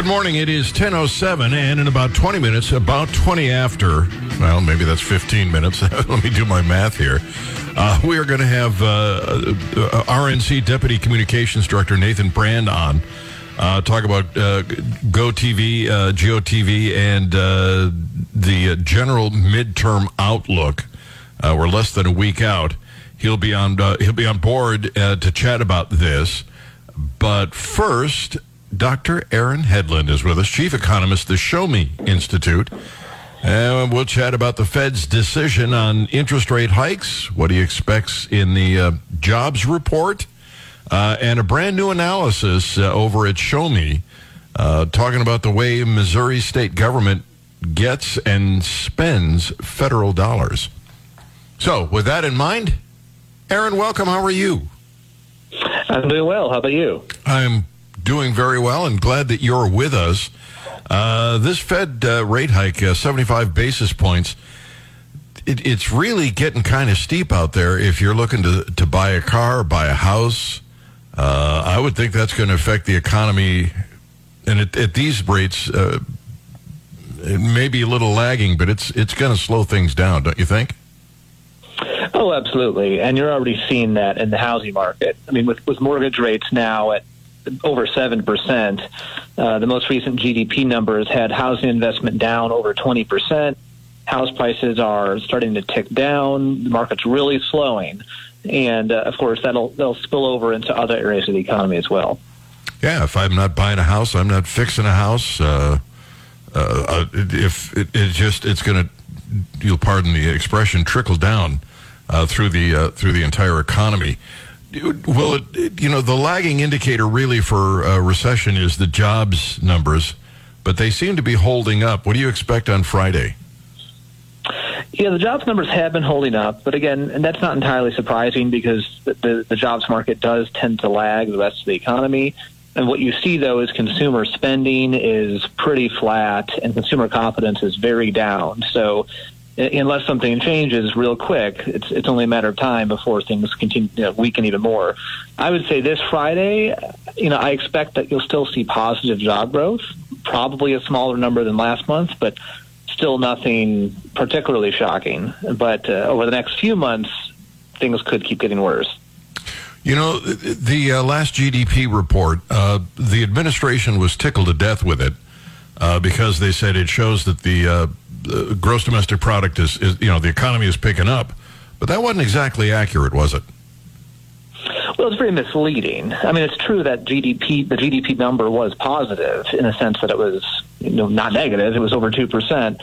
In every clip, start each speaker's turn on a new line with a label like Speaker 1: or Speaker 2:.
Speaker 1: Good morning. It is 10.07, and in about 20 minutes, about 20 after, well, maybe that's 15 minutes. Let me do my math here. Uh, we are going to have uh, uh, RNC Deputy Communications Director Nathan Brand on. Uh, talk about uh, GoTV, uh, GeoTV, and uh, the uh, general midterm outlook. Uh, we're less than a week out. He'll be on. Uh, he'll be on board uh, to chat about this. But first, Dr. Aaron Hedlund is with us, chief economist, the Show Me Institute. And we'll chat about the Fed's decision on interest rate hikes, what he expects in the uh, jobs report, uh, and a brand new analysis uh, over at Show Me, uh, talking about the way Missouri state government gets and spends federal dollars. So, with that in mind, Aaron, welcome. How are you?
Speaker 2: I'm doing well. How about you?
Speaker 1: I'm doing very well and glad that you're with us. Uh, this Fed uh, rate hike, uh, 75 basis points, it, it's really getting kind of steep out there if you're looking to, to buy a car, buy a house. Uh, I would think that's going to affect the economy. And at, at these rates, uh, it may be a little lagging, but it's, it's going to slow things down, don't you think?
Speaker 2: Oh, absolutely. And you're already seeing that in the housing market. I mean, with, with mortgage rates now at over 7%, uh, the most recent GDP numbers had housing investment down over 20%. House prices are starting to tick down. The market's really slowing. And uh, of course, that'll, that'll spill over into other areas of the economy as well.
Speaker 1: Yeah, if I'm not buying a house, I'm not fixing a house. Uh, uh, if it, it just, it's going to, you'll pardon the expression, trickle down uh, through the uh, through the entire economy. Well, it, you know, the lagging indicator really for uh, recession is the jobs numbers, but they seem to be holding up. What do you expect on Friday?
Speaker 2: Yeah, the jobs numbers have been holding up, but again, and that's not entirely surprising because the, the, the jobs market does tend to lag the rest of the economy. And what you see, though, is consumer spending is pretty flat and consumer confidence is very down. So unless something changes real quick, it's it's only a matter of time before things continue you know, weaken even more. I would say this Friday, you know, I expect that you'll still see positive job growth, probably a smaller number than last month, but still nothing particularly shocking. But uh, over the next few months, things could keep getting worse.
Speaker 1: You know, the uh, last GDP report, uh, the administration was tickled to death with it uh, because they said it shows that the uh, gross domestic product is, is, you know, the economy is picking up. But that wasn't exactly accurate, was it?
Speaker 2: Well, it's very misleading. I mean, it's true that GDP, the GDP number was positive in the sense that it was, you know, not negative. It was over two percent.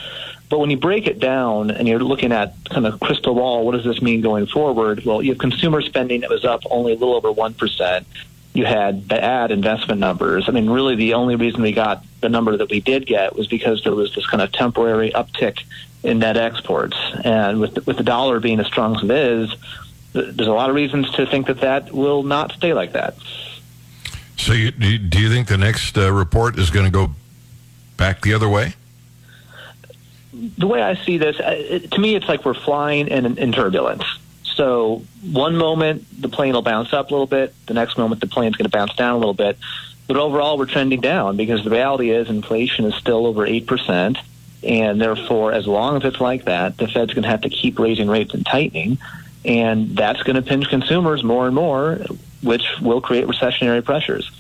Speaker 2: But when you break it down and you're looking at kind of crystal ball, what does this mean going forward? Well, you have consumer spending that was up only a little over one percent you had bad investment numbers. I mean, really, the only reason we got the number that we did get was because there was this kind of temporary uptick in net exports, and with the, with the dollar being as strong as it is, there's a lot of reasons to think that that will not stay like that.
Speaker 1: So, you, do you think the next uh, report is going to go back the other way?
Speaker 2: The way I see this, uh, it, to me, it's like we're flying in, in turbulence so one moment the plane will bounce up a little bit, the next moment the plane's going to bounce down a little bit. But overall, we're trending down because the reality is inflation is still over 8%. And therefore, as long as it's like that, the Fed's going to have to keep raising rates and tightening. And that's going to pinch consumers more and more, which will create recessionary pressures.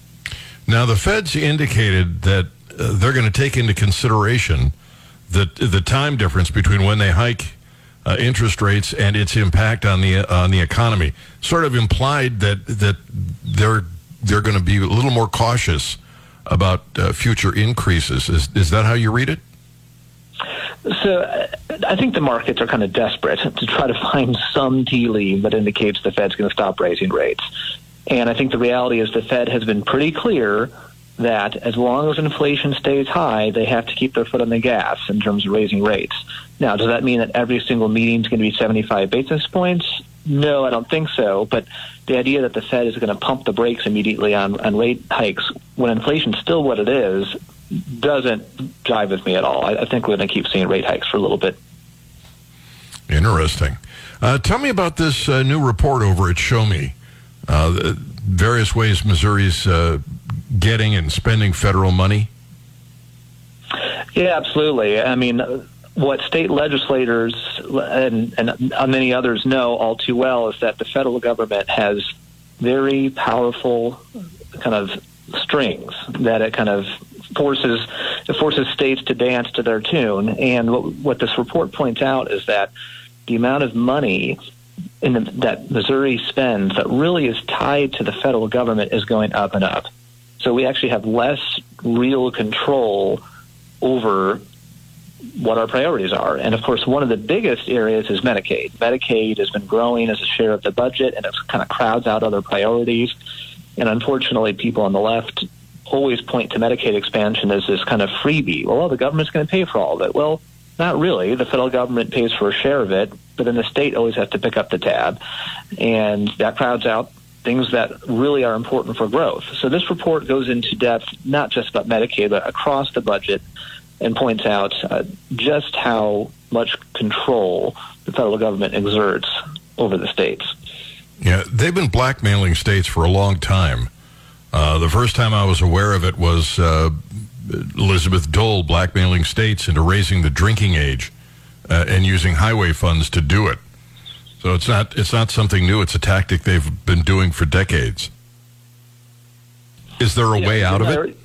Speaker 1: Now, the Fed's indicated that uh, they're going to take into consideration the, the time difference between when they hike uh, interest rates and its impact on the on the economy. Sort of implied that that they're they're going to be a little more cautious about uh, future increases. Is is that how you read it?
Speaker 2: So I think the markets are kind of desperate to try to find some tea leaf that indicates the Fed's going to stop raising rates. And I think the reality is the Fed has been pretty clear that as long as inflation stays high, they have to keep their foot on the gas in terms of raising rates. Now, does that mean that every single meeting is going to be 75 basis points? No, I don't think so. But the idea that the Fed is going to pump the brakes immediately on, on rate hikes when inflation's still what it is doesn't jive with me at all. I, I think we're going to keep seeing rate hikes for a little bit.
Speaker 1: Interesting. Uh, tell me about this uh, new report over at Show Me. Uh, various ways Missouri's uh, getting and spending federal money?
Speaker 2: Yeah, absolutely. I mean, what state legislators and, and many others know all too well is that the federal government has very powerful kind of strings that it kind of forces it forces states to dance to their tune. And what, what this report points out is that the amount of money the, that Missouri spends that really is tied to the federal government is going up and up. So we actually have less real control over what our priorities are. And of course, one of the biggest areas is Medicaid. Medicaid has been growing as a share of the budget and it kind of crowds out other priorities. And unfortunately, people on the left always point to Medicaid expansion as this kind of freebie. Well, the government's going to pay for all of it. Well, not really. The federal government pays for a share of it, but then the state always has to pick up the tab. And that crowds out things that really are important for growth. So this report goes into depth, not just about Medicaid, but across the budget and points out uh, just how much control the federal government exerts over the states.
Speaker 1: Yeah, they've been blackmailing states for a long time. Uh, the first time I was aware of it was uh, Elizabeth Dole blackmailing states into raising the drinking age uh, and using highway funds to do it. So it's not it's not something new. It's a tactic they've been doing for decades. Is there a way out of it?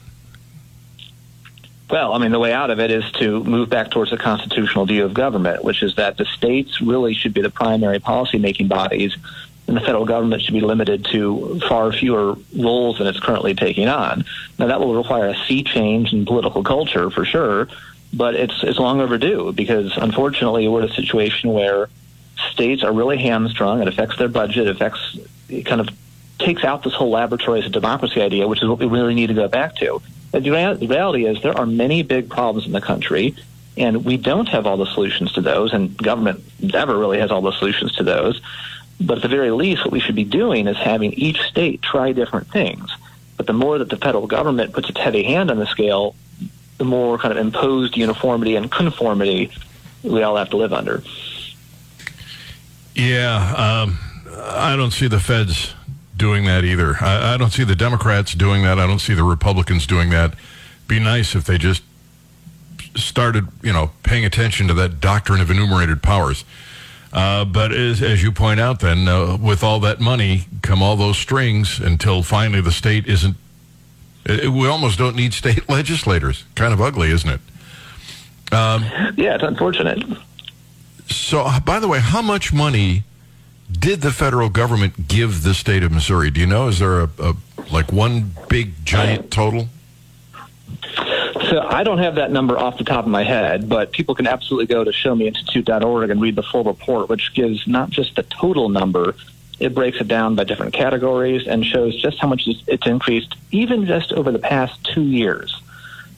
Speaker 2: Well, I mean, the way out of it is to move back towards a constitutional view of government, which is that the states really should be the primary policy-making bodies, and the federal government should be limited to far fewer roles than it's currently taking on. Now, that will require a sea change in political culture for sure, but it's it's long overdue because unfortunately we're in a situation where states are really hamstrung. It affects their budget. It affects it kind of takes out this whole laboratories of democracy idea, which is what we really need to go back to. The reality is there are many big problems in the country, and we don't have all the solutions to those, and government never really has all the solutions to those. But at the very least, what we should be doing is having each state try different things. But the more that the federal government puts its heavy hand on the scale, the more kind of imposed uniformity and conformity we all have to live under.
Speaker 1: Yeah, um, I don't see the feds doing that either. I, I, don't see the Democrats doing that. I don't see the Republicans doing that. Be nice if they just started, you know, paying attention to that doctrine of enumerated powers. Uh, but as, as, you point out, then uh, with all that money come all those strings until finally the state isn't. It, we almost don't need state legislators. Kind of ugly, isn't it?
Speaker 2: Um, yeah, it's unfortunate.
Speaker 1: So, by the way, how much money did the federal government give the state of Missouri? Do you know? Is there a, a like one big giant total?
Speaker 2: So I don't have that number off the top of my head, but people can absolutely go to showmeinstitute.org and read the full report, which gives not just the total number, it breaks it down by different categories and shows just how much it's increased, even just over the past two years.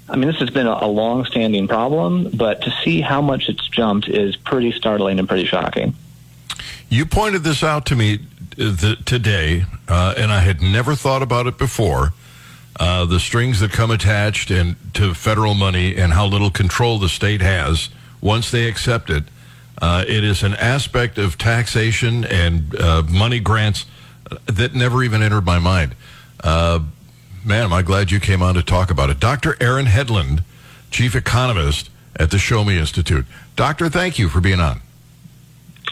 Speaker 2: I mean, this has been a long-standing problem, but to see how much it's jumped is pretty startling and pretty shocking.
Speaker 1: You pointed this out to me uh, today, uh, and I had never thought about it before. Uh, the strings that come attached and to federal money and how little control the state has once they accept it. Uh, it is an aspect of taxation and uh, money grants that never even entered my mind. Man, am I glad you came on to talk about it. Dr. Aaron Hedlund, chief economist at the Show Me Institute. Doctor, thank you for being on.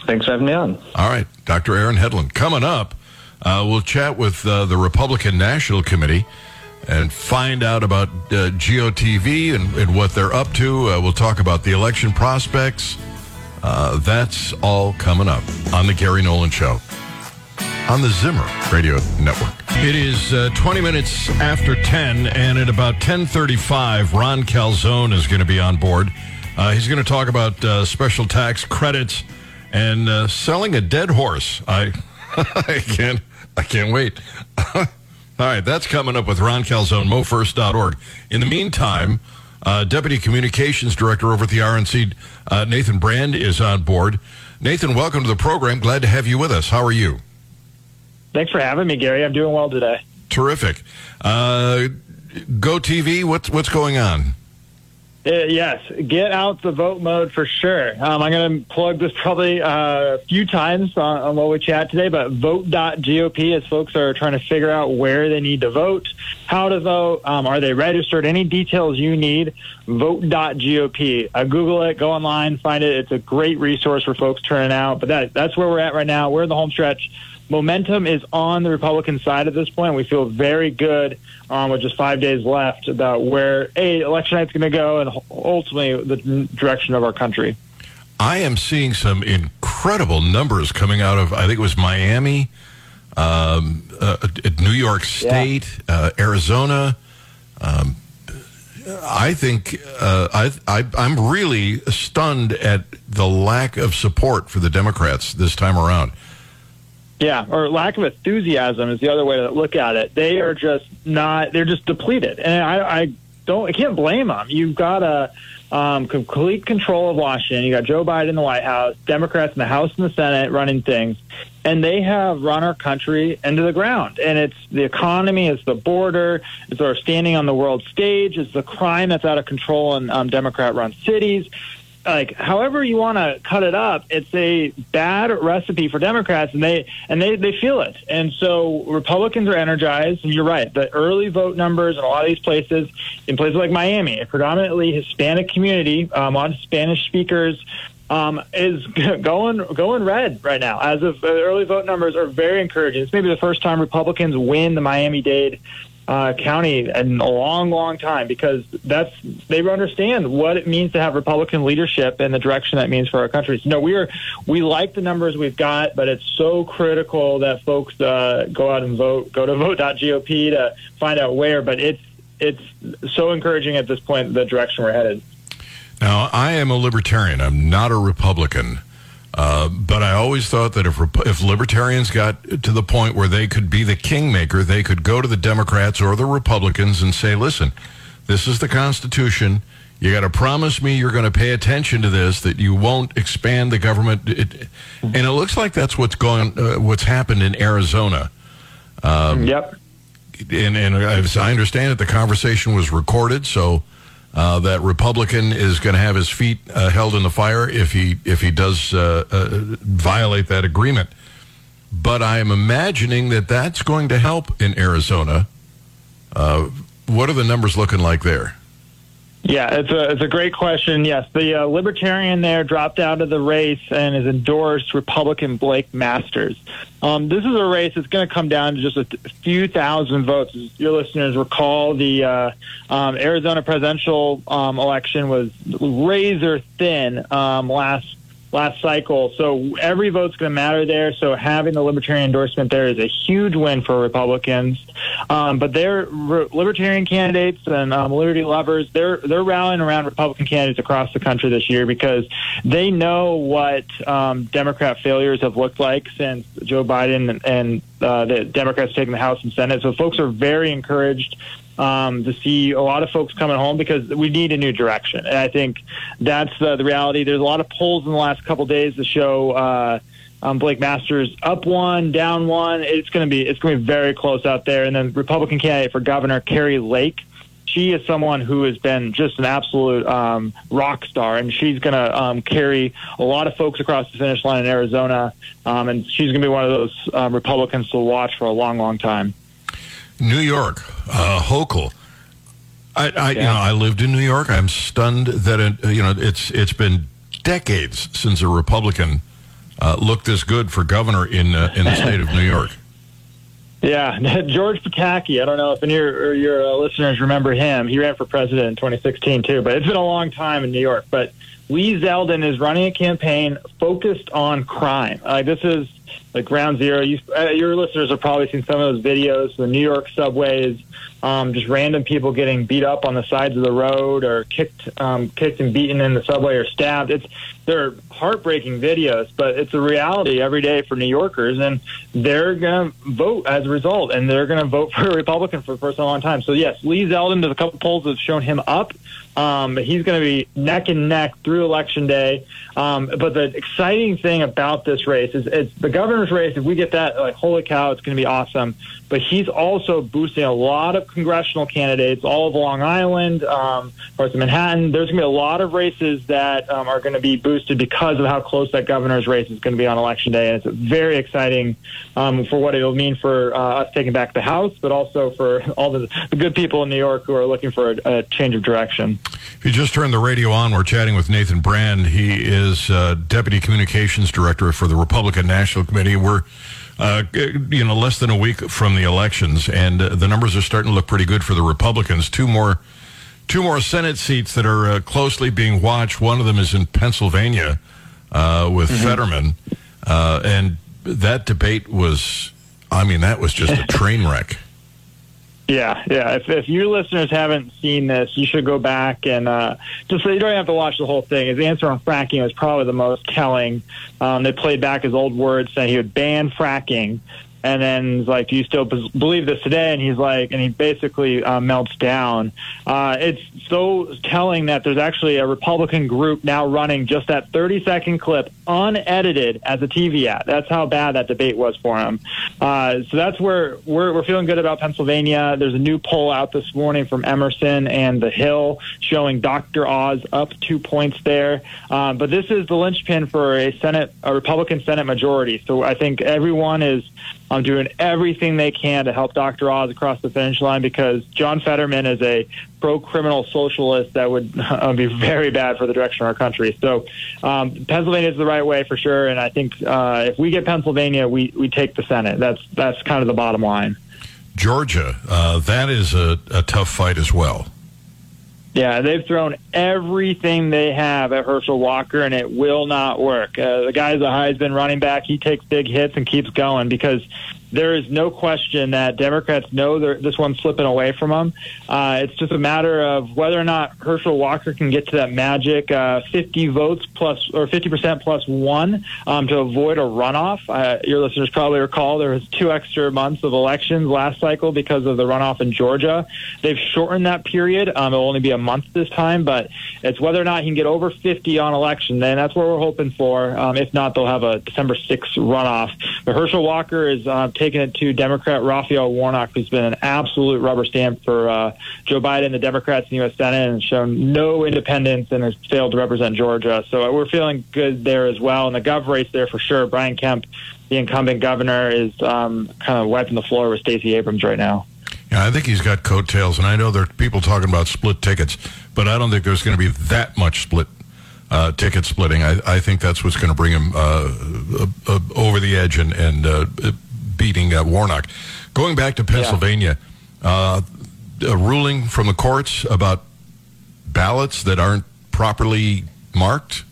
Speaker 2: Thanks for having me on.
Speaker 1: All right, Dr. Aaron Hedlund. Coming up, uh, we'll chat with uh, the Republican National Committee and find out about uh, GOTV and, and, what they're up to. Uh, we'll talk about the election prospects. Uh, that's all coming up on the Gary Nolan Show on the Zimmer Radio Network. It is uh, 20 minutes after 10, and at about 10:35, Ron Calzone is going to be on board. Uh, he's going to talk about uh, special tax credits and uh, selling a dead horse. I I can't I can't wait. All right, that's coming up with Ron Calzone, MoFirst.org. In the meantime, uh, Deputy Communications Director over at the RNC, uh, Nathan Brand, is on board. Nathan, welcome to the program. Glad to have you with us. How are you?
Speaker 3: Thanks for having me, Gary. I'm doing well today.
Speaker 1: Terrific. Uh, Go TV, what's what's going on?
Speaker 3: Uh, yes, get out the vote mode for sure. Um, I'm going to plug this probably uh, a few times on, on what we chat today, but vote.gop as folks are trying to figure out where they need to vote, how to vote, um, are they registered, any details you need, vote.gop. Uh, Google it, go online, find it. It's a great resource for folks turning out. But that, that's where we're at right now. We're in the home stretch momentum is on the Republican side at this point. We feel very good um, with just five days left about where a election night's going to go and ultimately the direction of our country.
Speaker 1: I am seeing some incredible numbers coming out of I think it was Miami, um, uh, New York State, yeah. uh, Arizona. Um, I think uh, I, I, I'm really stunned at the lack of support for the Democrats this time around.
Speaker 3: Yeah, or lack of enthusiasm is the other way to look at it. They are just not. They're just depleted, and I, I don't. I can't blame them. You've got a um, complete control of Washington. You got Joe Biden in the White House, Democrats in the House and the Senate running things, and they have run our country into the ground. And it's the economy, it's the border, it's our standing on the world stage, it's the crime that's out of control in um, Democrat-run cities like however you want to cut it up, it's a bad recipe for Democrats, and they and they they feel it. And so Republicans are energized. And you're right, the early vote numbers in a lot of these places, in places like Miami, a predominantly Hispanic community, um, a lot of Spanish speakers. Um, is going going red right now. As of uh, early vote numbers are very encouraging. It's maybe the first time Republicans win the Miami Dade uh, county in a long, long time because that's they understand what it means to have Republican leadership and the direction that means for our country. So, no, we are we like the numbers we've got, but it's so critical that folks uh, go out and vote. Go to vote.gop to find out where. But it's it's so encouraging at this point the direction we're headed.
Speaker 1: Now, I am a libertarian. I'm not a Republican. Uh, but I always thought that if if libertarians got to the point where they could be the kingmaker, they could go to the Democrats or the Republicans and say, "Listen, this is the Constitution. You got to promise me you're going to pay attention to this. That you won't expand the government." It, and it looks like that's what's going, uh, what's happened in Arizona.
Speaker 3: Um, yep.
Speaker 1: And, and as I understand it, the conversation was recorded, so uh, that Republican is going to have his feet uh, held in the fire if he if he does uh, uh, violate that agreement. But I am imagining that that's going to help in Arizona. Uh, what are the numbers looking like there?
Speaker 3: Yeah, it's a it's a great question. Yes, the uh, libertarian there dropped out of the race and has endorsed Republican Blake Masters. Um, this is a race that's going to come down to just a few thousand votes. As your listeners recall, the uh, um, Arizona presidential um, election was razor thin um, last last cycle. So every vote's going to matter there. So having the libertarian endorsement there is a huge win for Republicans. Um, but they're re- libertarian candidates and um, liberty lovers. They're they're rallying around Republican candidates across the country this year because they know what um, Democrat failures have looked like since Joe Biden and, and uh, the Democrats taking the House and Senate. So folks are very encouraged um, to see a lot of folks coming home because we need a new direction. And I think that's uh, the reality. There's a lot of polls in the last couple days to show uh, um, Blake Masters up one, down one. It's going to be it's going to be very close out there. And then Republican candidate for governor Kari Lake. She is someone who has been just an absolute um, rock star, and she's going to um, carry a lot of folks across the finish line in Arizona. Um, and she's going to be one of those um, Republicans to watch for a long, long time.
Speaker 1: New York, uh, Hochul. I, I yeah. you know, I lived in New York. I'm stunned that it, you know it's it's been decades since a Republican uh, looked this good for governor in uh, in the state of New York.
Speaker 3: Yeah, George Pataki. I don't know if any of your, your uh, listeners remember him. He ran for president in 2016 too, but it's been a long time in New York. But Lee Zeldin is running a campaign focused on crime. Uh, this is like ground zero. You, uh, your listeners have probably seen some of those videos. The New York subways, um, just random people getting beat up on the sides of the road or kicked, um, kicked and beaten in the subway or stabbed. It's they're heartbreaking videos, but it's a reality every day for New Yorkers, and they're going to vote as a result, and they're going to vote for a Republican for the first in a long time. So yes, Lee Zeldin. There's a couple polls that have shown him up. Um, he's going to be neck and neck through election day. Um, but the exciting thing about this race is it's the governor's race, if we get that, like, holy cow, it's going to be awesome. But he's also boosting a lot of congressional candidates all of Long Island, um, parts of Manhattan. There's going to be a lot of races that um, are going to be boosted because of how close that governor's race is going to be on election day. And it's very exciting um, for what it'll mean for uh, us taking back the House, but also for all the, the good people in New York who are looking for a, a change of direction.
Speaker 1: If you just turned the radio on, we're chatting with Nathan Brand. He is uh, Deputy Communications Director for the Republican National Committee. We're uh, you know, less than a week from the elections, and uh, the numbers are starting to look pretty good for the Republicans. Two more, two more Senate seats that are uh, closely being watched. One of them is in Pennsylvania uh, with mm-hmm. Fetterman, uh, and that debate was, I mean, that was just a train wreck.
Speaker 3: Yeah, yeah. If, if your listeners haven't seen this, you should go back and uh, just so you don't have to watch the whole thing. His answer on fracking was probably the most telling. Um, they played back his old words saying he would ban fracking, and then like, "Do you still believe this today?" And he's like, and he basically uh, melts down. Uh, it's so telling that there's actually a Republican group now running just that 30 second clip unedited as a TV ad. That's how bad that debate was for him. Uh, so that's where we're we're feeling good about Pennsylvania. There's a new poll out this morning from Emerson and The Hill showing Dr. Oz up two points there. Um, but this is the linchpin for a Senate, a Republican Senate majority. So I think everyone is um, doing everything they can to help Dr. Oz across the finish line because John Fetterman is a pro criminal socialist that would uh, be very bad for the direction of our country. So um, Pennsylvania is the right way for sure, and I think uh, if we get Pennsylvania, we we take the Senate. That's that's kind of the bottom line.
Speaker 1: Georgia, uh, that is a, a tough fight as well.
Speaker 3: Yeah, they've thrown everything they have at Herschel Walker, and it will not work. Uh, the guy's a Heisman running back. He takes big hits and keeps going because there is no question that Democrats know this one's slipping away from them. Uh, it's just a matter of whether or not Herschel Walker can get to that magic uh, 50 votes plus or 50 percent plus one um, to avoid a runoff. Uh, your listeners probably recall there was two extra months of elections last cycle because of the runoff in Georgia. They've shortened that period. Um, it'll only be a month this time, but it's whether or not he can get over 50 on election. Then that's what we're hoping for. Um, if not, they'll have a December 6th runoff. But Herschel Walker is uh, taking it to Democrat Raphael Warnock, who's been an absolute rubber stamp for uh, Joe Biden, the Democrats in the U.S. Senate, and shown no independence and has failed to represent Georgia. So uh, we're feeling good there as well. And the gov race there for sure. Brian Kemp, the incumbent governor, is um, kind of wiping the floor with Stacey Abrams right now.
Speaker 1: Yeah, I think he's got coattails, and I know there are people talking about split tickets, but I don't think there's going to be that much split uh, ticket splitting. I, I, think that's what's going to bring him uh, uh, uh, over the edge and, and uh, beating uh, Warnock. Going back to Pennsylvania, yeah. a ruling from the courts about ballots that aren't properly marked.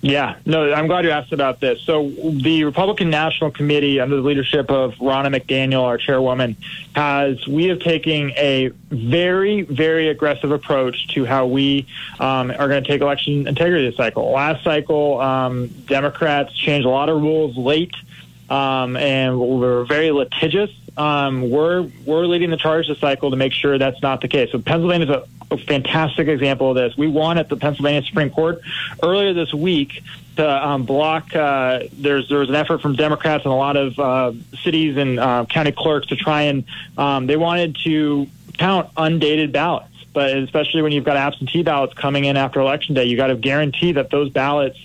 Speaker 3: Yeah, no, I'm glad you asked about this. So, the Republican National Committee, under the leadership of Ronna McDaniel, our chairwoman, has we have taken a very, very aggressive approach to how we um, are going to take election integrity this cycle. Last cycle, um, Democrats changed a lot of rules late, um, and we're very litigious. Um, we're we're leading the charge this cycle to make sure that's not the case. So, Pennsylvania is a a fantastic example of this. We won at the Pennsylvania Supreme Court earlier this week to um, block. Uh, there's there was an effort from Democrats and a lot of uh, cities and uh, county clerks to try and um, they wanted to count undated ballots. But especially when you've got absentee ballots coming in after election day, you got to guarantee that those ballots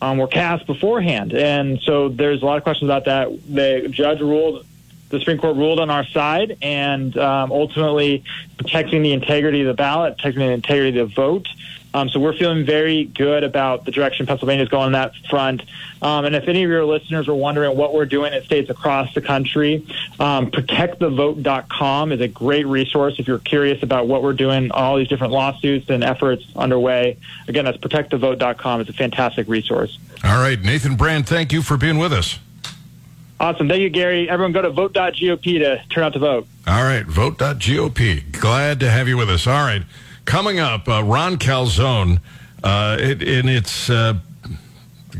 Speaker 3: um, were cast beforehand. And so there's a lot of questions about that. The judge ruled the Supreme Court ruled on our side, and um, ultimately protecting the integrity of the ballot, protecting the integrity of the vote. Um, so we're feeling very good about the direction Pennsylvania is going on that front. Um, and if any of your listeners are wondering what we're doing in states across the country, um, protectthevote.com is a great resource if you're curious about what we're doing, all these different lawsuits and efforts underway. Again, that's protectthevote.com. It's a fantastic resource.
Speaker 1: All right, Nathan Brand, thank you for being with us.
Speaker 3: Awesome. Thank you, Gary. Everyone go to vote.gop to turn out to vote.
Speaker 1: All right. Vote.gop. Glad to have you with us. All right. Coming up, uh, Ron Calzone, uh, it, and it's uh,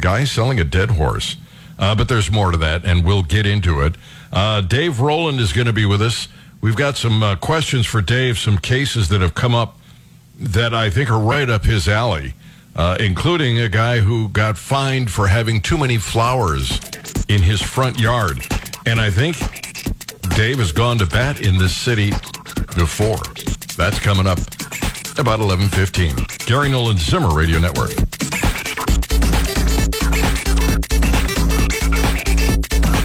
Speaker 1: guy selling a dead horse. Uh, but there's more to that, and we'll get into it. Uh, Dave Roland is going to be with us. We've got some uh, questions for Dave, some cases that have come up that I think are right up his alley. Uh, including a guy who got fined for having too many flowers in his front yard. And I think Dave has gone to bat in this city before. That's coming up about 11:15. Gary Nolan Zimmer Radio Network.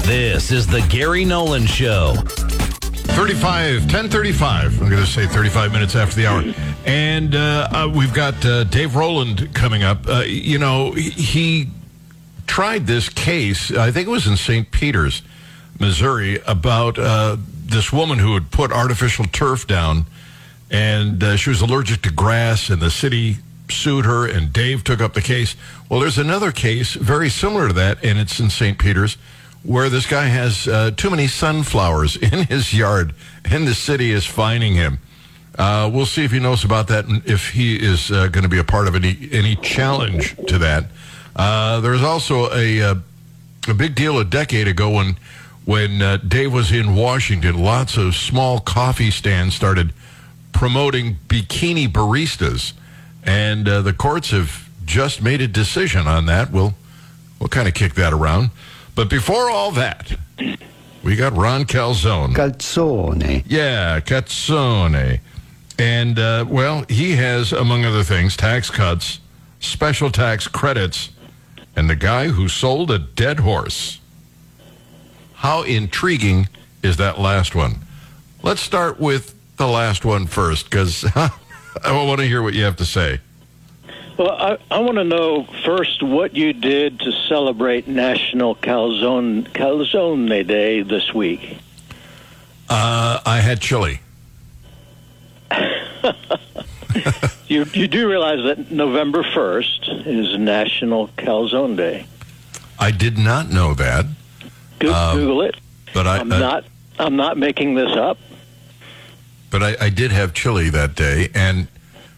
Speaker 4: This is the Gary Nolan Show.
Speaker 1: 35, 1035. I'm going to say 35 minutes after the hour. And uh, uh, we've got uh, Dave Roland coming up. Uh, you know, he, tried this case, I think it was in St. Peters, Missouri, about uh, this woman who had put artificial turf down and uh, she was allergic to grass, and the city sued her, and Dave took up the case. Well, there's another case very similar to that, and it's in St. Peters where this guy has uh, too many sunflowers in his yard, and the city is fining him. Uh, we'll see if he knows about that and if he is uh, going to be a part of any any challenge to that. Uh, there was also a uh, a big deal a decade ago when when uh, Dave was in Washington. Lots of small coffee stands started promoting bikini baristas, and uh, the courts have just made a decision on that. We'll we'll kind of kick that around. But before all that, we got Ron Calzone.
Speaker 5: Calzone.
Speaker 1: Yeah, Calzone. And, uh, well, he has, among other things, tax cuts, special tax credits, and the guy who sold a dead horse. How intriguing is that last one? Let's start with the last one first, because I want to hear what you have to say.
Speaker 6: Well, I, I want to know first what you did to celebrate National Calzone Calzone Day this week.
Speaker 1: Uh, I had chili.
Speaker 6: You you do realize that November first is National Calzone Day.
Speaker 1: I did not know that,
Speaker 6: Go-
Speaker 1: Um,
Speaker 6: Google it.
Speaker 1: but I,
Speaker 6: I'm
Speaker 1: I-
Speaker 6: not I'm not making this up.
Speaker 1: but I, I did have chili that day. And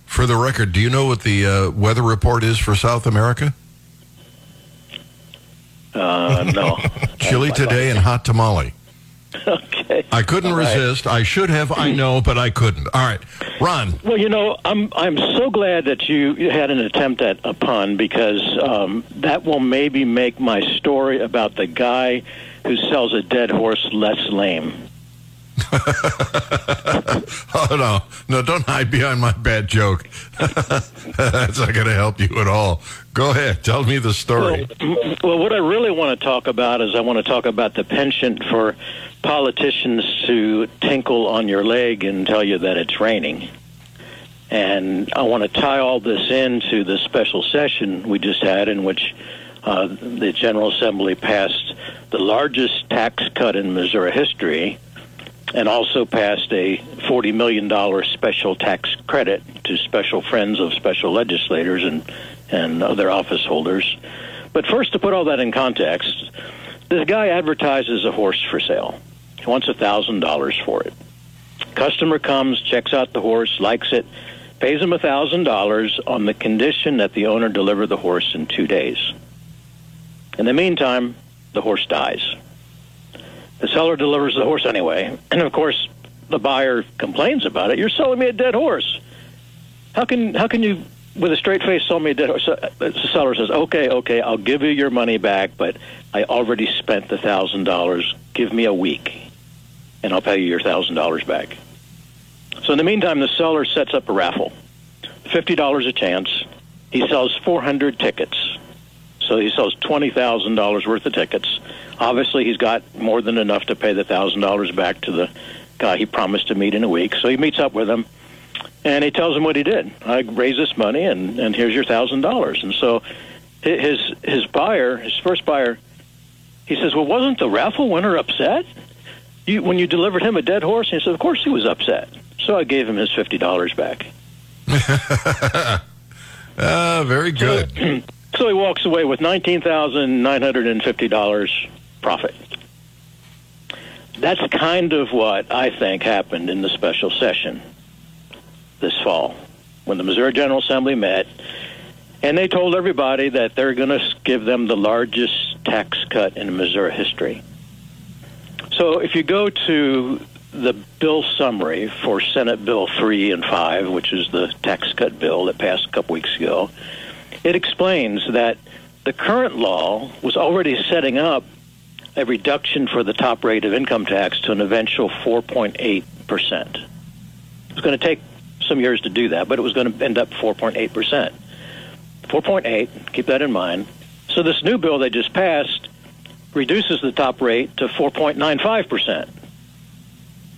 Speaker 1: for the record, do you know what the uh, weather report is for South America?
Speaker 6: Uh, no.
Speaker 1: Chili today and hot tamale.
Speaker 6: okay.
Speaker 1: I couldn't
Speaker 6: All right.
Speaker 1: resist. I should have. I know, but I couldn't. All right, Ron.
Speaker 6: Well, you know, I'm I'm so glad that you you had an attempt at a pun because um, that will maybe make my story about the guy who sells a dead horse less lame.
Speaker 1: Oh no, no! Don't hide behind my bad joke. That's not going to help you at all. Go ahead. Tell me the story.
Speaker 6: Well, well, what I really want to talk about is I want to talk about the penchant for politicians to tinkle on your leg and tell you that it's raining. And I want to tie all this into the special session we just had, in which uh, the General Assembly passed the largest tax cut in Missouri history, and also passed a $40 million special tax credit to special friends of special legislators and, and other office holders. But first, to put all that in context, this guy advertises a horse for sale. He wants $1,000 for it. Customer comes, checks out the horse, likes it, pays him $1,000 on the condition that the owner deliver the horse in two days. In the meantime, the horse dies. The seller delivers the horse anyway, and of course, the buyer complains about it. You're selling me a dead horse. How can how can you, with a straight face, sell me a dead horse? The seller says, "Okay, okay, I'll give you your money back, but I already spent the thousand dollars. Give me a week, and I'll pay you your thousand dollars back." So in the meantime, the seller sets up a raffle, fifty dollars a chance. He sells four hundred tickets. So he sells twenty thousand dollars worth of tickets. Obviously, he's got more than enough to pay the thousand dollars back to the guy he promised to meet in a week. So he meets up with him, and he tells him what he did. I raised this money, and and here's your thousand dollars. And so his his buyer, his first buyer, he says, "Well, wasn't the raffle winner upset? You when you delivered him a dead horse?" And he said, "Of course he was upset." So I gave him his fifty dollars back.
Speaker 1: Ah, very good.
Speaker 6: So he walks away with nineteen thousand nine hundred and fifty dollars profit. That's kind of what I think happened in the special session this fall when the Missouri General Assembly met and they told everybody that they're going to give them the largest tax cut in Missouri history. So if you go to the bill summary for Senate Bill 3 and 5, which is the tax cut bill that passed a couple weeks ago, it explains that the current law was already setting up a reduction for the top rate of income tax to an eventual 4.8 percent. It was going to take some years to do that, but it was going to end up 4.8 percent. 4.8. Keep that in mind. So this new bill they just passed reduces the top rate to 4.95 percent.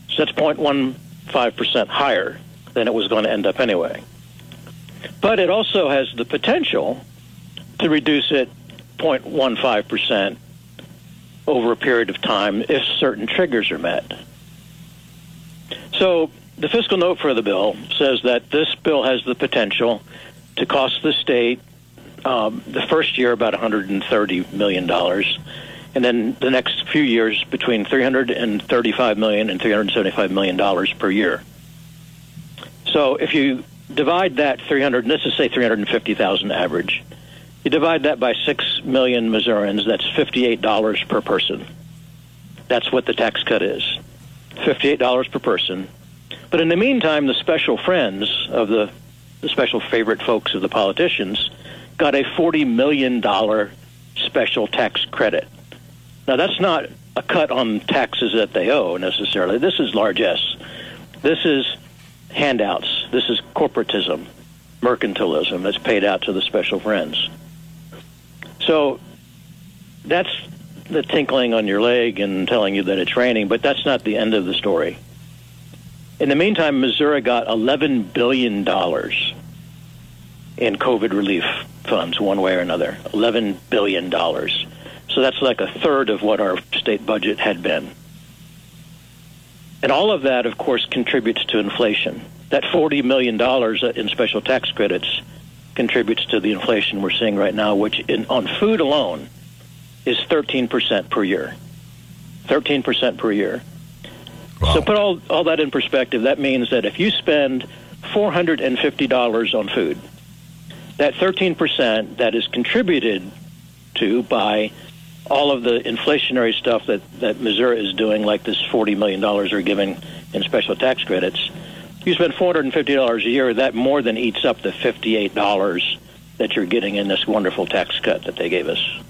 Speaker 6: So that's 0.15 percent higher than it was going to end up anyway. But it also has the potential to reduce it 0.15 percent over a period of time if certain triggers are met. So the fiscal note for the bill says that this bill has the potential to cost the state um, the first year about 130 million dollars, and then the next few years between 335 million and 375 million dollars per year. So if you divide that 300, let's just say 350,000 average, you divide that by 6 million Missourians, that's $58 per person. That's what the tax cut is. $58 per person. But in the meantime, the special friends of the, the special favorite folks of the politicians got a $40 million special tax credit. Now, that's not a cut on taxes that they owe necessarily. This is largesse. This is handouts. This is corporatism, mercantilism that's paid out to the special friends. So that's the tinkling on your leg and telling you that it's raining, but that's not the end of the story. In the meantime, Missouri got $11 billion in COVID relief funds, one way or another. $11 billion. So that's like a third of what our state budget had been. And all of that, of course, contributes to inflation. That $40 million in special tax credits contributes to the inflation we're seeing right now, which in, on food alone is 13% per year. 13% per year.
Speaker 1: Wow.
Speaker 6: So put all, all that in perspective, that means that if you spend $450 on food, that 13% that is contributed to by all of the inflationary stuff that, that Missouri is doing, like this $40 million they're giving in special tax credits, you spend $450 a year, that more than eats up the $58 that you're getting in this wonderful tax cut that they gave us.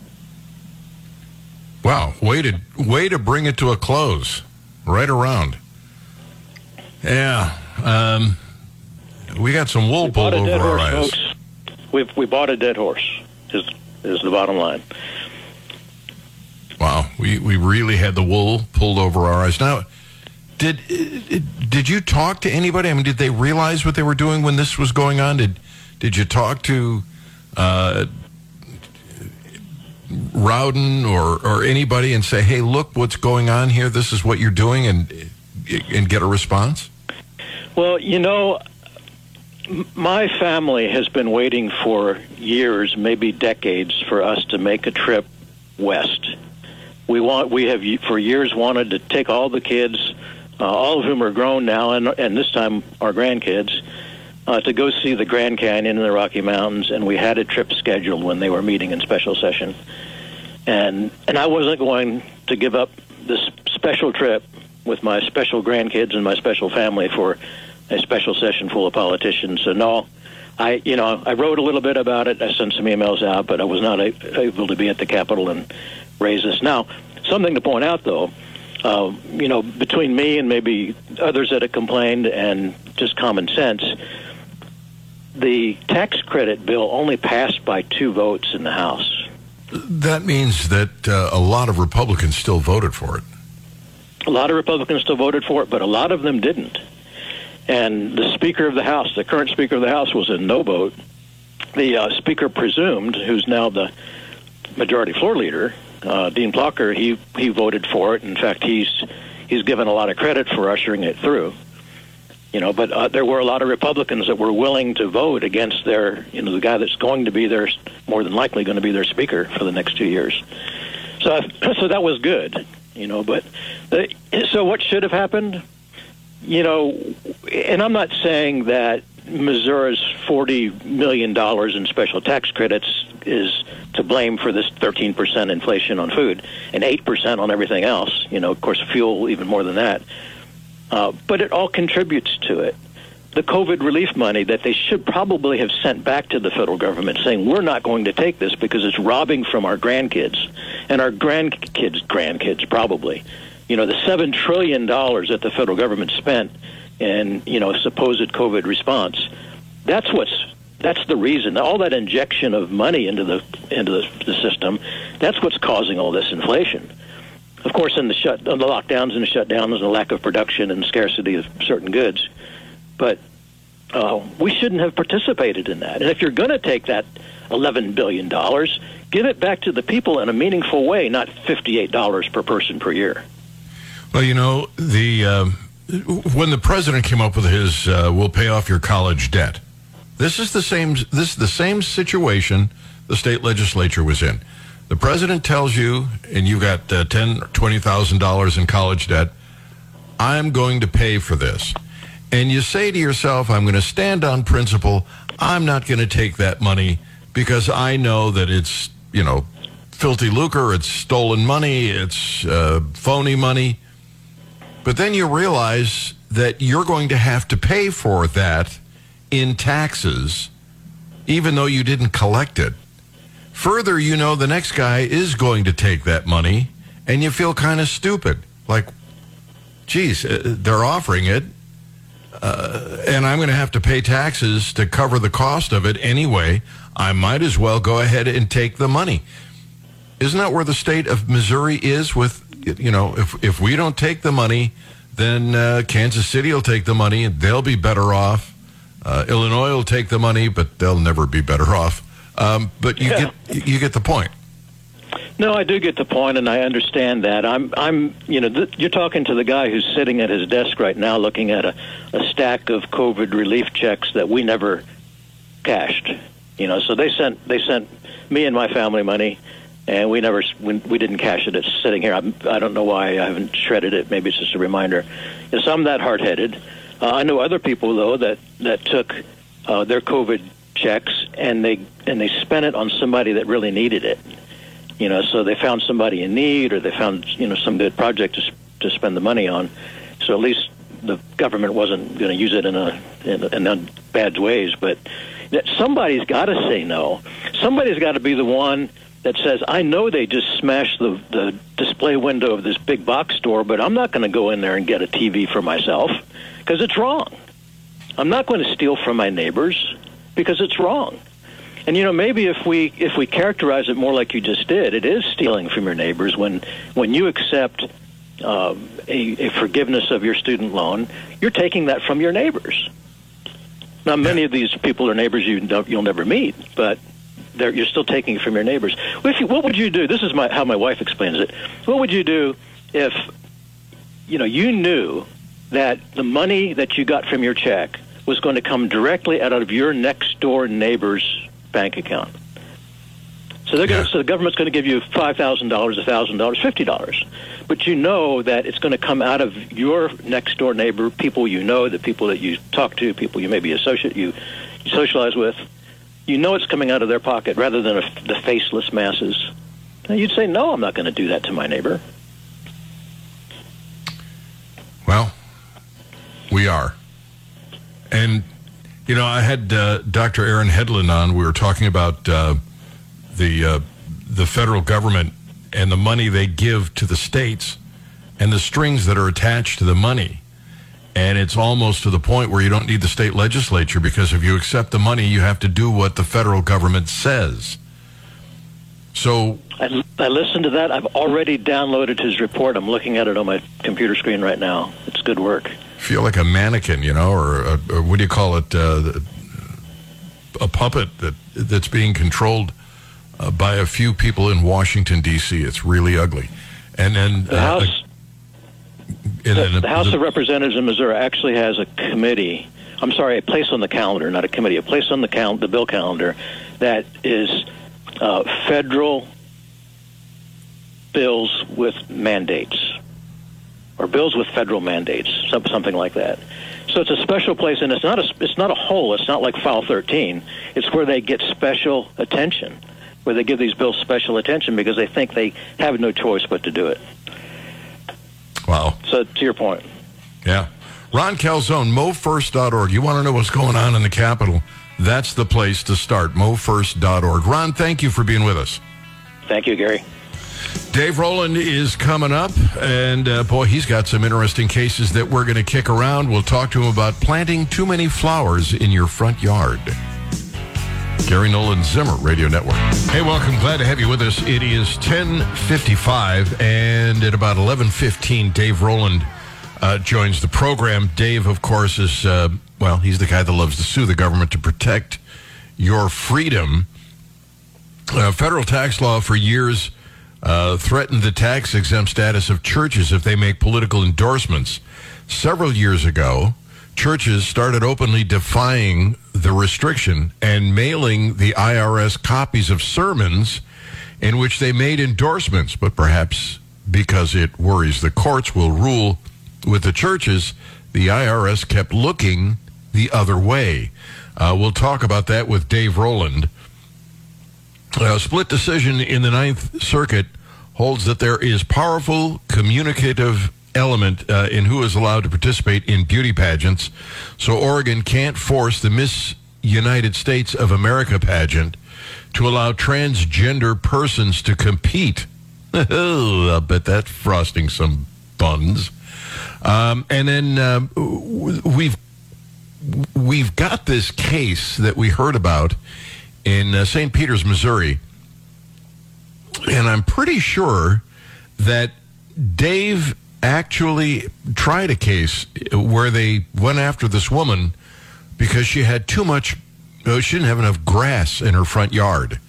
Speaker 1: Wow, way to way to bring it to a close, right around. Yeah, um, we got some wool pulled over
Speaker 6: dead
Speaker 1: our
Speaker 6: horse,
Speaker 1: eyes.
Speaker 6: folks. We've, we bought a dead horse, is, is the bottom line.
Speaker 1: Wow, we we really had the wool pulled over our eyes. Now, did did you talk to anybody? I mean, did they realize what they were doing when this was going on? Did did you talk to uh, Rowden or or anybody and say, "Hey, look, what's going on here. This is what you're doing," and and get a response?
Speaker 6: Well, you know, my family has been waiting for years, maybe decades, for us to make a trip west. We want, we have for years wanted to take all the kids, uh, all of whom are grown now, and and this time our grandkids, uh, to go see the Grand Canyon and the Rocky Mountains, and we had a trip scheduled when they were meeting in special session, and and I wasn't going to give up this special trip with my special grandkids and my special family for a special session full of politicians. So no, I you know I wrote a little bit about it. I sent some emails out, but I was not able to be at the Capitol and raise this. Now, something to point out though. Uh, you know, between me and maybe others that have complained, and just common sense, the tax credit bill only passed by two votes in the House.
Speaker 1: That means that uh, a lot of Republicans still voted for it.
Speaker 6: A lot of Republicans still voted for it, but a lot of them didn't. And the Speaker of the House, the current Speaker of the House, was a no vote. The uh, Speaker presumed, who's now the Majority Floor Leader, uh, Dean Plocher, he he voted for it. In fact, he's he's given a lot of credit for ushering it through. You know, but uh, there were a lot of Republicans that were willing to vote against their, you know, the guy that's going to be their, more than likely going to be their speaker for the next two years. So, so that was good, you know. But the, so what should have happened? You know, and I'm not saying that Missouri's forty million dollars in special tax credits is to blame for this 13 percent inflation on food and eight percent on everything else. You know, of course, fuel even more than that. Uh, but it all contributes to it. the COVID relief money that they should probably have sent back to the federal government, saying we're not going to take this because it's robbing from our grandkids and our grandkids' grandkids probably. You know, the seven trillion dollars that the federal government spent in you know supposed COVID response. That's what's that's the reason. All that injection of money into the into the, the system. That's what's causing all this inflation. Of course, in the shut, the lockdowns and the shutdowns, and the lack of production and scarcity of certain goods. But uh, we shouldn't have participated in that. And if you're going to take that $11 billion, give it back to the people in a meaningful way, not $58 per person per year.
Speaker 1: Well, you know, the um, when the president came up with his uh, "we'll pay off your college debt," this is the same. This is the same situation the state legislature was in. The president tells you, and you got uh, ten, twenty thousand dollars in college debt. I'm going to pay for this, and you say to yourself, "I'm going to stand on principle. I'm not going to take that money because I know that it's you know filthy lucre, it's stolen money, it's uh, phony money." But then you realize that you're going to have to pay for that in taxes, even though you didn't collect it. Further, you know the next guy is going to take that money, and you feel kind of stupid. Like, geez, uh, they're offering it, uh, and I'm going to have to pay taxes to cover the cost of it anyway. I might as well go ahead and take the money. Isn't that where the state of Missouri is with you know, if if we don't take the money, then uh, Kansas City will take the money and they'll be better off. Uh, Illinois will take the money, but they'll never be better off. Um, but you
Speaker 6: Yeah.
Speaker 1: get you get the point.
Speaker 6: No, I do get the point, and I understand that. I'm, I'm, you know, th- you're talking to the guy who's sitting at his desk right now, looking at a, a stack of COVID relief checks that we never cashed. You know, so they sent they sent me and my family money, and we never we, we didn't cash it. It's sitting here. I'm, I don't know why I haven't shredded it. Maybe it's just a reminder. Know, so I'm that hard headed. Uh, I know other people though that that took uh, their COVID checks and they and they spent it on somebody that really needed it. You know, so they found somebody in need, or they found you know some good project to to spend the money on. So at least the government wasn't going to use it in a in, in a bad ways. But somebody's got to say no. Somebody's got to be the one that says, "I know they just smashed the the display window of this big box store, but I'm not going to go in there and get a TV for myself because it's wrong. I'm not going to steal from my neighbors because it's wrong." And you know, maybe if we if we characterize it more like you just did, it is stealing from your neighbors when when you accept um, a, a forgiveness of your student loan, you're taking that from your neighbors. Now, many of these people are neighbors you don't, you'll never meet, but you're still taking it from your neighbors. Well, if you, what would you do? This is my, how my wife explains it. What would you do if you know you knew that the money that you got from your check was going to come directly out of your next door neighbor's bank account? So they're going to, so the government's going to give you five thousand dollars, a thousand dollars, fifty dollars, but you know that it's going to come out of your next door neighbor, people you know, the people that you talk to, people you maybe associate you, you socialize with. You know it's coming out of their pocket rather than a, the faceless masses. You'd say, no, I'm not going to do that to my neighbor.
Speaker 1: Well, we are. And, you know, I had uh, Dr. Aaron Hedlund on. We were talking about uh, the, uh, the federal government and the money they give to the states and the strings that are attached to the money. And it's almost to the point where you don't need the state legislature because if you accept the money, you have to do what the federal government says. So
Speaker 6: I, I listened to that. I've already downloaded his report. I'm looking at it on my computer screen right now. It's good work.
Speaker 1: feel like a mannequin, you know, or, a, or what do you call it? Uh, a puppet that that's being controlled uh, by a few people in Washington D.C. It's really ugly. And then
Speaker 6: The
Speaker 1: uh,
Speaker 6: House, the, the House of Representatives in Missouri actually has a committee. I'm sorry, a place on the calendar, not a committee, a place on the cal- the bill calendar that is uh, federal bills with mandates, or bills with federal mandates, some, something like that. So it's a special place, and it's not a it's not a hole. It's not like File 13. It's where they get special attention, where they give these bills special attention because they think they have no choice but to do it.
Speaker 1: Wow,
Speaker 6: So to your point.
Speaker 1: yeah. Ron Calzone, MoFirst.org. You want to know what's going on in the Capitol? That's the place to start, MoFirst.org. Ron, thank you for being with us.
Speaker 6: Thank you, Gary.
Speaker 1: Dave Roland is coming up, and uh, boy, he's got some interesting cases that we're going to kick around. We'll talk to him about planting too many flowers in your front yard. Gary Nolan Zimmer Radio Network. Hey, welcome. Glad to have you with us. It is 10:55, and at about 11:15, Dave Roland uh, joins the program. Dave, of course, is uh, well, he's the guy that loves to sue the government to protect your freedom. Uh, federal tax law for years uh, threatened the tax exempt status of churches if they make political endorsements. Several years ago, churches started openly defying the restriction and mailing the IRS copies of sermons in which they made endorsements, but perhaps because it worries the courts will rule with the churches, the IRS kept looking the other way. Uh, we'll talk about that with Dave Roland. A split decision in the Ninth Circuit holds that there is powerful communicative element uh, in who is allowed to participate in beauty pageants. So Oregon can't force the Miss United States of America pageant to allow transgender persons to compete. I'll bet that's frosting some buns. Um, and then uh, we've we've got this case that we heard about in uh, St. Peters, Missouri, and I'm pretty sure that Dave actually tried a case where they went after this woman because she had too much. Oh, she didn't have enough grass in her front yard.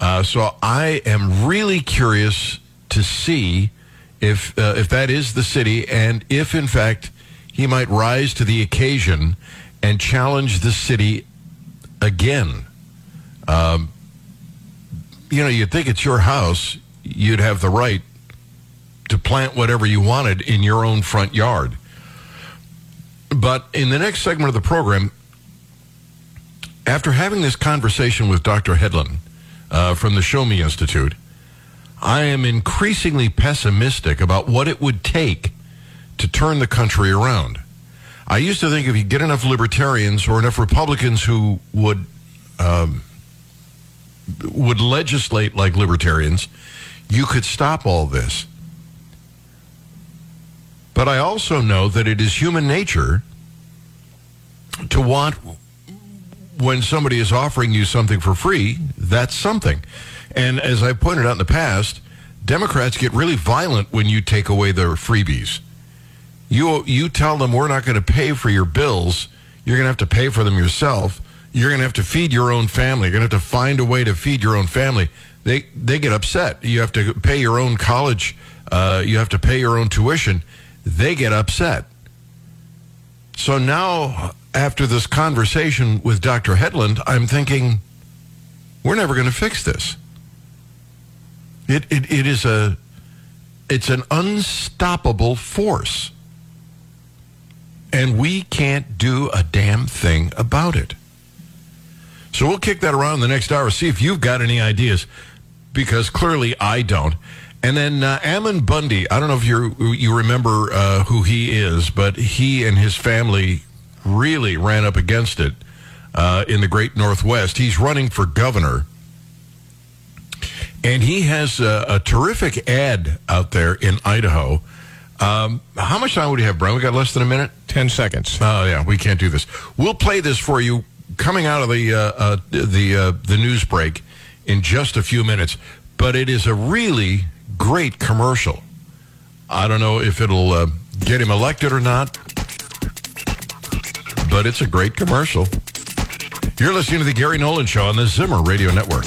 Speaker 1: Uh, so I am really curious to see if uh, if that is the city and if in fact he might rise to the occasion and challenge the city again. Um, you know, you'd think it's your house, you'd have the right to plant whatever you wanted in your own front yard. But in the next segment of the program, after having this conversation with Dr. Hedlund uh, from the Show Me Institute, I am increasingly pessimistic about what it would take to turn the country around. I used to think if you get enough libertarians or enough Republicans who would um, would legislate like libertarians, you could stop all this. But I also know that it is human nature to want, when somebody is offering you something for free, that's something. And as I pointed out in the past, Democrats get really violent when you take away their freebies. You, you tell them we're not going to pay for your bills, you're going to have to pay for them yourself. You're going to have to feed your own family. You're going to have to find a way to feed your own family. They, they get upset. You have to pay your own college. Uh, you have to pay your own tuition they get upset. So now, after this conversation with Dr. Hedlund, I'm thinking, we're never going to fix this. It, it, it is a, it's an unstoppable force. And we can't do a damn thing about it. So we'll kick that around the next hour, see if you've got any ideas, because clearly I don't. And then uh, Ammon Bundy, I don't know if you you remember uh, who he is, but he and his family really ran up against it uh, in the Great Northwest. He's running for governor, and he has a, a terrific ad out there in Idaho. Um, how much time would you have, Brian? We got less than a minute.
Speaker 5: Ten seconds.
Speaker 1: Oh yeah, we can't do this. We'll play this for you coming out of the uh, uh, the uh, the news break in just a few minutes. But it is a really great commercial. I don't know if it'll uh, get him elected or not, but it's a great commercial. You're listening to the Gary Nolan Show on the Zimmer Radio Network.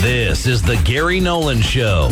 Speaker 4: This is the Gary Nolan Show.